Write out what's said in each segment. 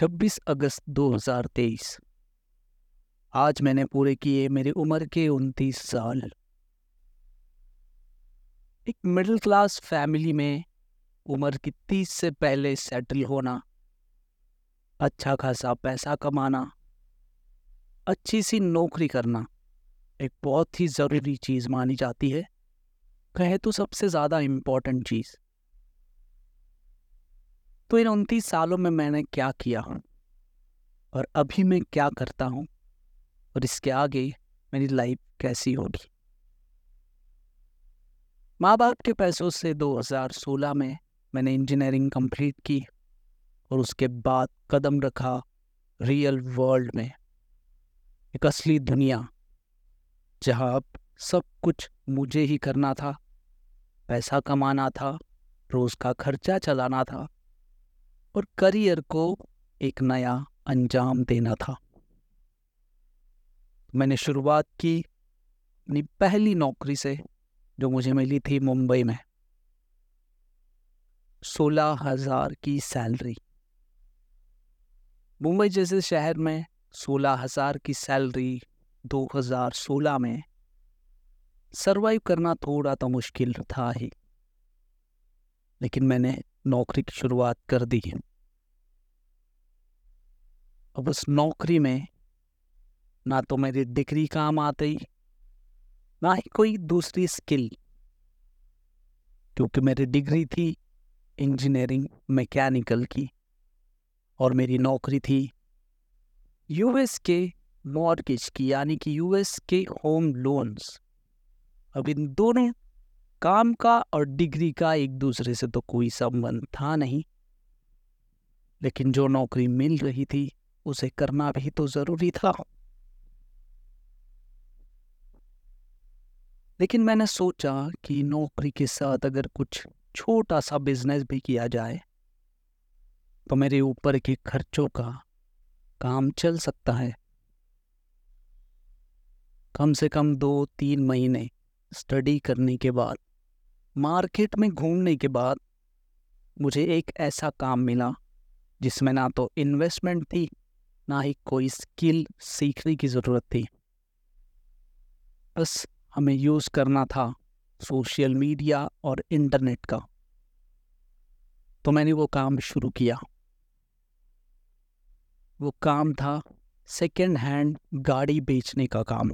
26 अगस्त 2023 आज मैंने पूरे किए मेरी उम्र के उनतीस साल। एक मिडिल क्लास फैमिली में उम्र की तीस से पहले सेटल होना अच्छा खासा पैसा कमाना, अच्छी सी नौकरी करना एक बहुत ही ज़रूरी चीज़ मानी जाती है। कहे तो सबसे ज़्यादा इम्पोर्टेंट चीज़। तो इन उनतीस सालों में मैंने क्या किया हूँ? और अभी मैं क्या करता हूँ? और इसके आगे मेरी लाइफ कैसी होगी? माँ बाप के पैसों से 2016 में मैंने इंजीनियरिंग कंप्लीट की और उसके बाद कदम रखा रियल वर्ल्ड में, एक असली दुनिया, जहाँ अब सब कुछ मुझे ही करना था, पैसा कमाना था, रोज़ का खर्चा चलाना था। और करियर को एक नया अंजाम देना था। मैंने शुरुआत की अपनी पहली नौकरी से, जो मुझे मिली थी मुंबई में। सोलह हज़ार की सैलरी। मुंबई जैसे शहर में सोलह हज़ार की सैलरी 2016 में सरवाइव करना थोड़ा तो मुश्किल था ही। लेकिन मैंने नौकरी की शुरुआत कर दी अब उस नौकरी में ना तो मेरी डिग्री काम आती ना ही कोई दूसरी स्किल, क्योंकि मेरी डिग्री थी इंजीनियरिंग मैकेनिकल की और मेरी नौकरी थी यूएस के मॉर्गेज की, यानी कि यूएस के होम लोन्स। अब इन दोनों काम का और डिग्री का एक दूसरे से तो कोई संबंध था नहीं। लेकिन जो नौकरी मिल रही थी, उसे करना भी तो ज़रूरी था। लेकिन मैंने सोचा कि नौकरी के साथ अगर कुछ छोटा सा बिज़नेस भी किया जाए तो मेरे ऊपर के खर्चों का काम चल सकता है। कम से कम दो तीन महीने स्टडी करने के बाद मार्केट में घूमने के बाद मुझे एक ऐसा काम मिला, जिसमें ना तो इन्वेस्टमेंट थी, ना ही कोई स्किल सीखने की ज़रूरत थी। बस हमें यूज़ करना था सोशल मीडिया और इंटरनेट का। तो मैंने वो काम शुरू किया। वो काम था सेकेंड हैंड गाड़ी बेचने का काम,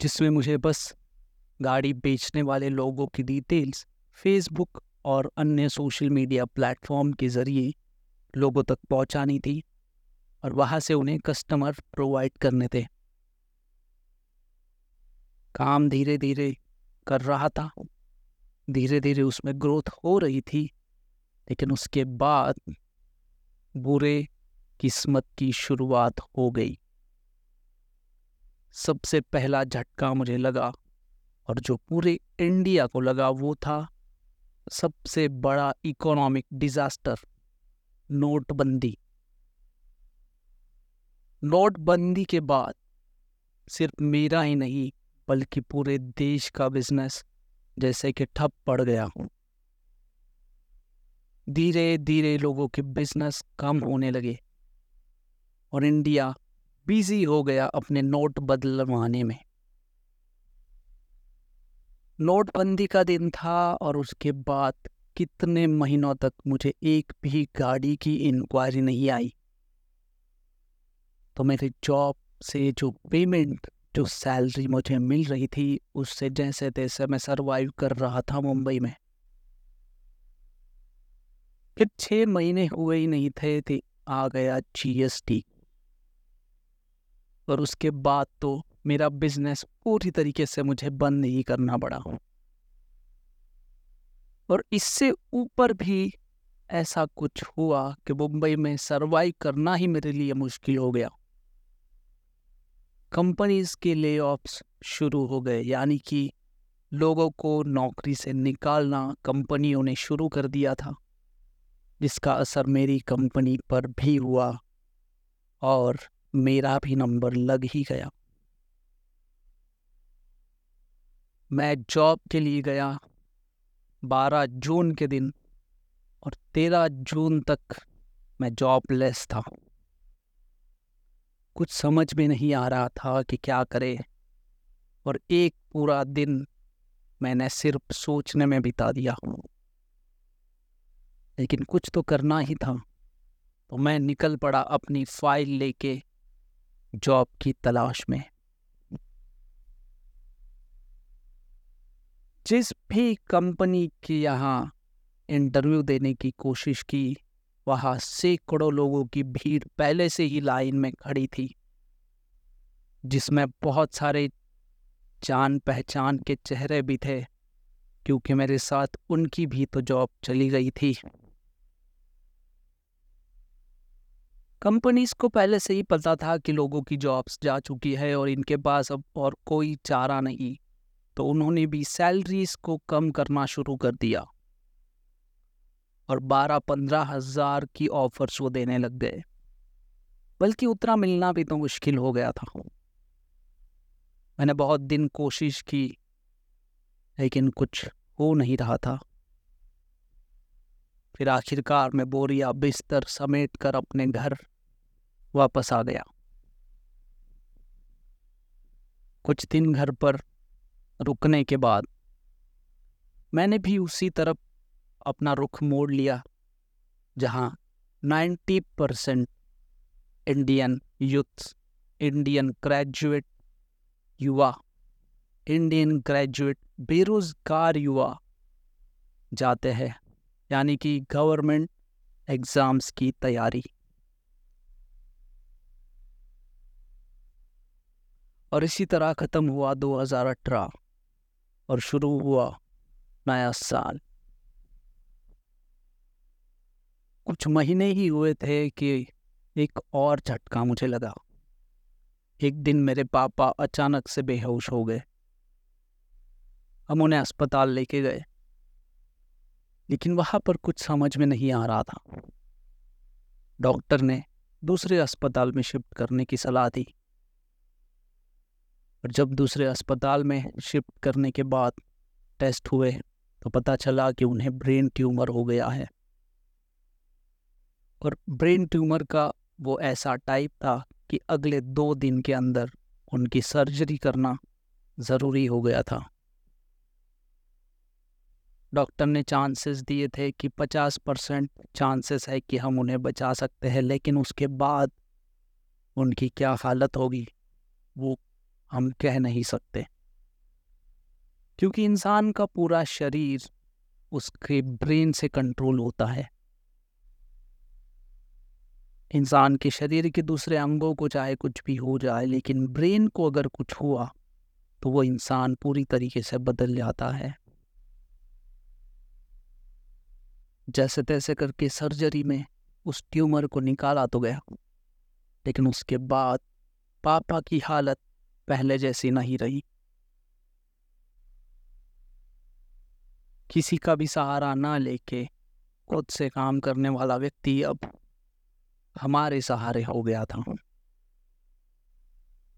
जिसमें मुझे बस गाड़ी बेचने वाले लोगों की डिटेल्स फेसबुक और अन्य सोशल मीडिया प्लेटफॉर्म के ज़रिए लोगों तक पहुंचानी थी और वहाँ से उन्हें कस्टमर प्रोवाइड करने थे। काम धीरे धीरे कर रहा था। धीरे धीरे उसमें ग्रोथ हो रही थी, लेकिन उसके बाद बुरे किस्मत की शुरुआत हो गई। सबसे पहला झटका मुझे लगा और जो पूरे इंडिया को लगा वो था सबसे बड़ा इकोनॉमिक डिजास्टर नोटबंदी। नोटबंदी के बाद सिर्फ़ मेरा ही नहीं, बल्कि पूरे देश का बिज़नेस जैसे कि ठप पड़ गया। धीरे धीरे लोगों के बिज़नेस कम होने लगे और इंडिया बिज़ी हो गया अपने नोट बदलवाने में। नोटबंदी का दिन था और उसके बाद कितने महीनों तक मुझे एक भी गाड़ी की इंक्वायरी नहीं आई। तो मेरे जॉब से जो पेमेंट जो सैलरी मुझे मिल रही थी, उससे जैसे तैसे मैं सरवाइव कर रहा था मुंबई में। फिर छः महीने हुए ही नहीं थे थे आ गया जीएसटी और उसके बाद तो मेरा बिज़नेस पूरी तरीके से मुझे बंद नहीं करना पड़ा। और इससे ऊपर भी ऐसा कुछ हुआ कि मुंबई में सरवाइव करना ही मेरे लिए मुश्किल हो गया। कंपनीज़ के ले शुरू हो गए, यानी कि लोगों को नौकरी से निकालना कंपनियों ने शुरू कर दिया था, जिसका असर मेरी कंपनी पर भी हुआ और मेरा भी नंबर लग ही गया। मैं जॉब के लिए गया बारह जून के दिन और तेरह जून तक मैं जॉबलेस था। कुछ समझ में नहीं आ रहा था कि क्या करे और एक पूरा दिन मैंने सिर्फ़ सोचने में बिता दिया। लेकिन कुछ तो करना ही था तो मैं निकल पड़ा अपनी फ़ाइल लेके जॉब की तलाश में। जिस भी कंपनी की यहाँ इंटरव्यू देने की कोशिश की, वहाँ सैकड़ों लोगों की भीड़ पहले से ही लाइन में खड़ी थी, जिसमें बहुत सारे जान पहचान के चेहरे भी थे, क्योंकि मेरे साथ उनकी भी तो जॉब चली गई थी। कंपनीज़ को पहले से ही पता था कि लोगों की जॉब्स जा चुकी है और इनके पास अब और कोई चारा नहीं। तो उन्होंने भी सैलरीज को कम करना शुरू कर दिया। और बारह पंद्रह हज़ार की ऑफर्स वो देने लग गए। बल्कि उतना मिलना भी तो मुश्किल हो गया था। मैंने बहुत दिन कोशिश की, लेकिन कुछ हो नहीं रहा था। फिर आखिरकार मैं बोरिया बिस्तर समेट कर अपने घर वापस आ गया। कुछ दिन घर पर रुकने के बाद मैंने भी उसी तरफ़ अपना रुख मोड़ लिया, जहाँ 90 percent Indian youth Indian graduate युवा, इंडियन ग्रेजुएट बेरोज़गार युवा जाते हैं, यानी कि गवर्नमेंट एग्ज़ाम्स की तैयारी। और इसी तरह ख़त्म हुआ 2018 और शुरू हुआ नया साल। कुछ महीने ही हुए थे कि एक और झटका मुझे लगा। एक दिन मेरे पापा अचानक से बेहोश हो गए। हम उन्हें अस्पताल लेके गए, लेकिन वहाँ पर कुछ समझ में नहीं आ रहा था। डॉक्टर ने दूसरे अस्पताल में शिफ्ट करने की सलाह दी। और जब दूसरे अस्पताल में शिफ्ट करने के बाद टेस्ट हुए तो पता चला कि उन्हें ब्रेन ट्यूमर हो गया है। और ब्रेन ट्यूमर का वो ऐसा टाइप था कि अगले दो दिन के अंदर उनकी सर्जरी करना ज़रूरी हो गया था। डॉक्टर ने चांसेस दिए थे कि 50 परसेंट चांसेस है कि हम उन्हें बचा सकते हैं, लेकिन उसके बाद उनकी क्या हालत होगी, वो हम कह नहीं सकते। क्योंकि इंसान का पूरा शरीर उसके ब्रेन से कंट्रोल होता है। इंसान के शरीर के दूसरे अंगों को चाहे कुछ भी हो जाए, लेकिन ब्रेन को अगर कुछ हुआ तो वो इंसान पूरी तरीके से बदल जाता है। जैसे तैसे करके सर्जरी में उस ट्यूमर को निकाला तो गया। लेकिन उसके बाद पापा की हालत पहले जैसी नहीं रही। किसी का भी सहारा ना लेके खुद से काम करने वाला व्यक्ति अब हमारे सहारे हो गया था।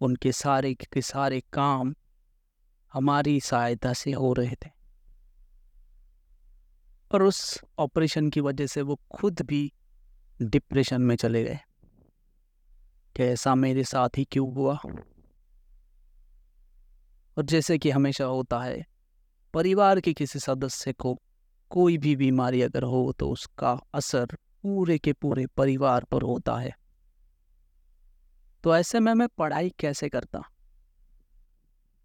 उनके सारे के सारे काम हमारी सहायता से हो रहे थे। और उस ऑपरेशन की वजह से वो खुद भी डिप्रेशन में चले गए। कि ऐसा मेरे साथ ही क्यों हुआ? और जैसे कि हमेशा होता है, परिवार के किसी सदस्य को कोई भी बीमारी अगर हो तो उसका असर पूरे के पूरे परिवार पर होता है। तो ऐसे में मैं पढ़ाई कैसे करता?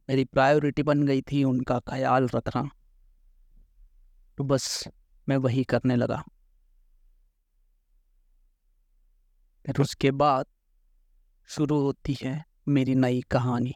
मेरी प्रायोरिटी बन गई थी उनका ख्याल रखना। तो बस मैं वही करने लगा। फिर उसके बाद शुरू होती है मेरी नई कहानी।